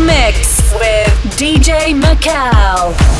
Mix with DJ Macau.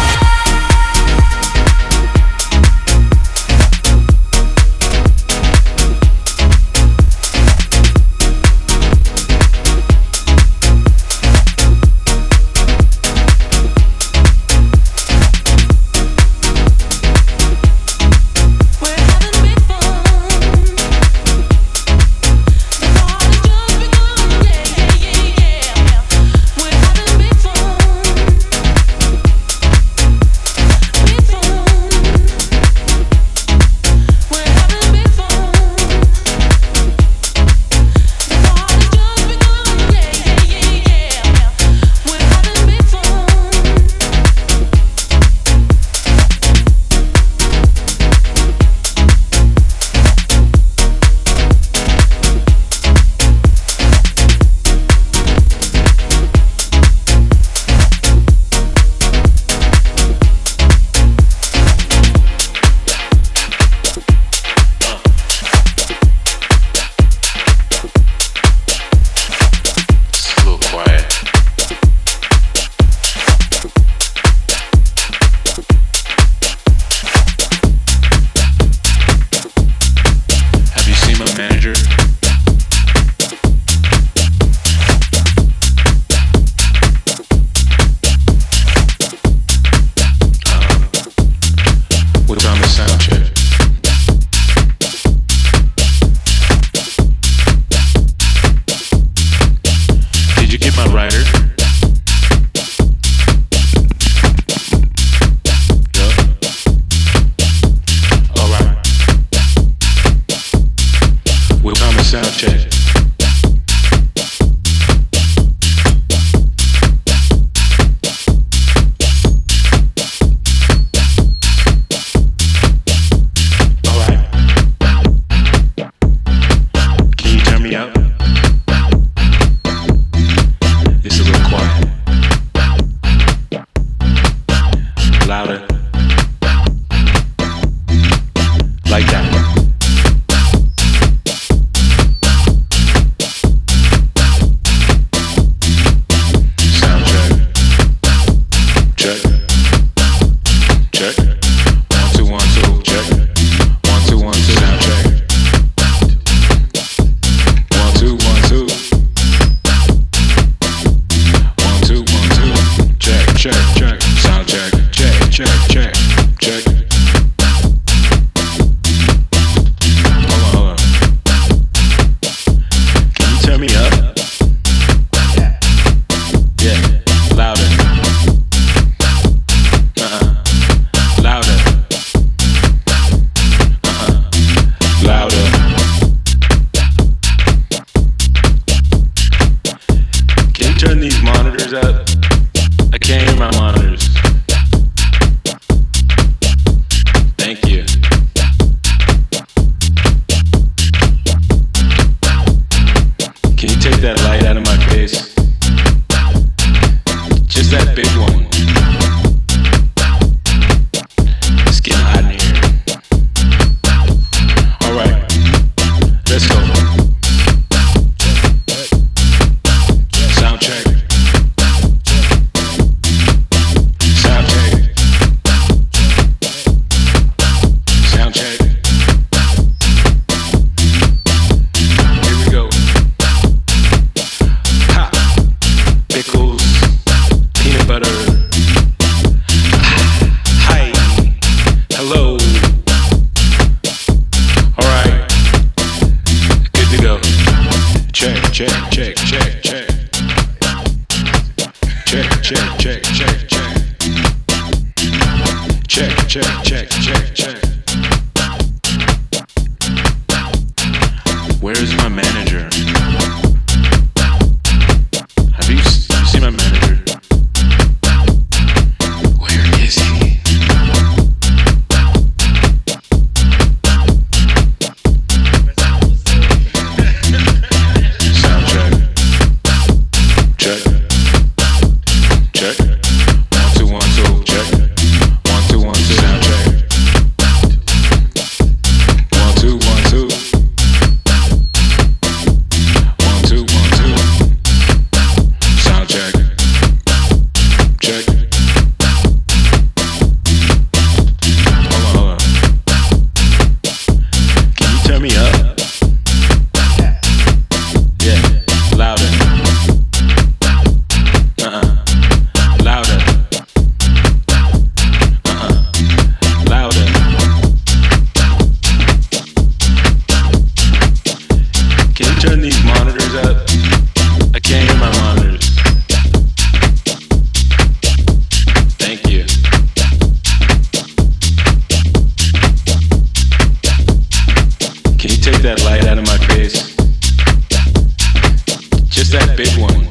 Ready for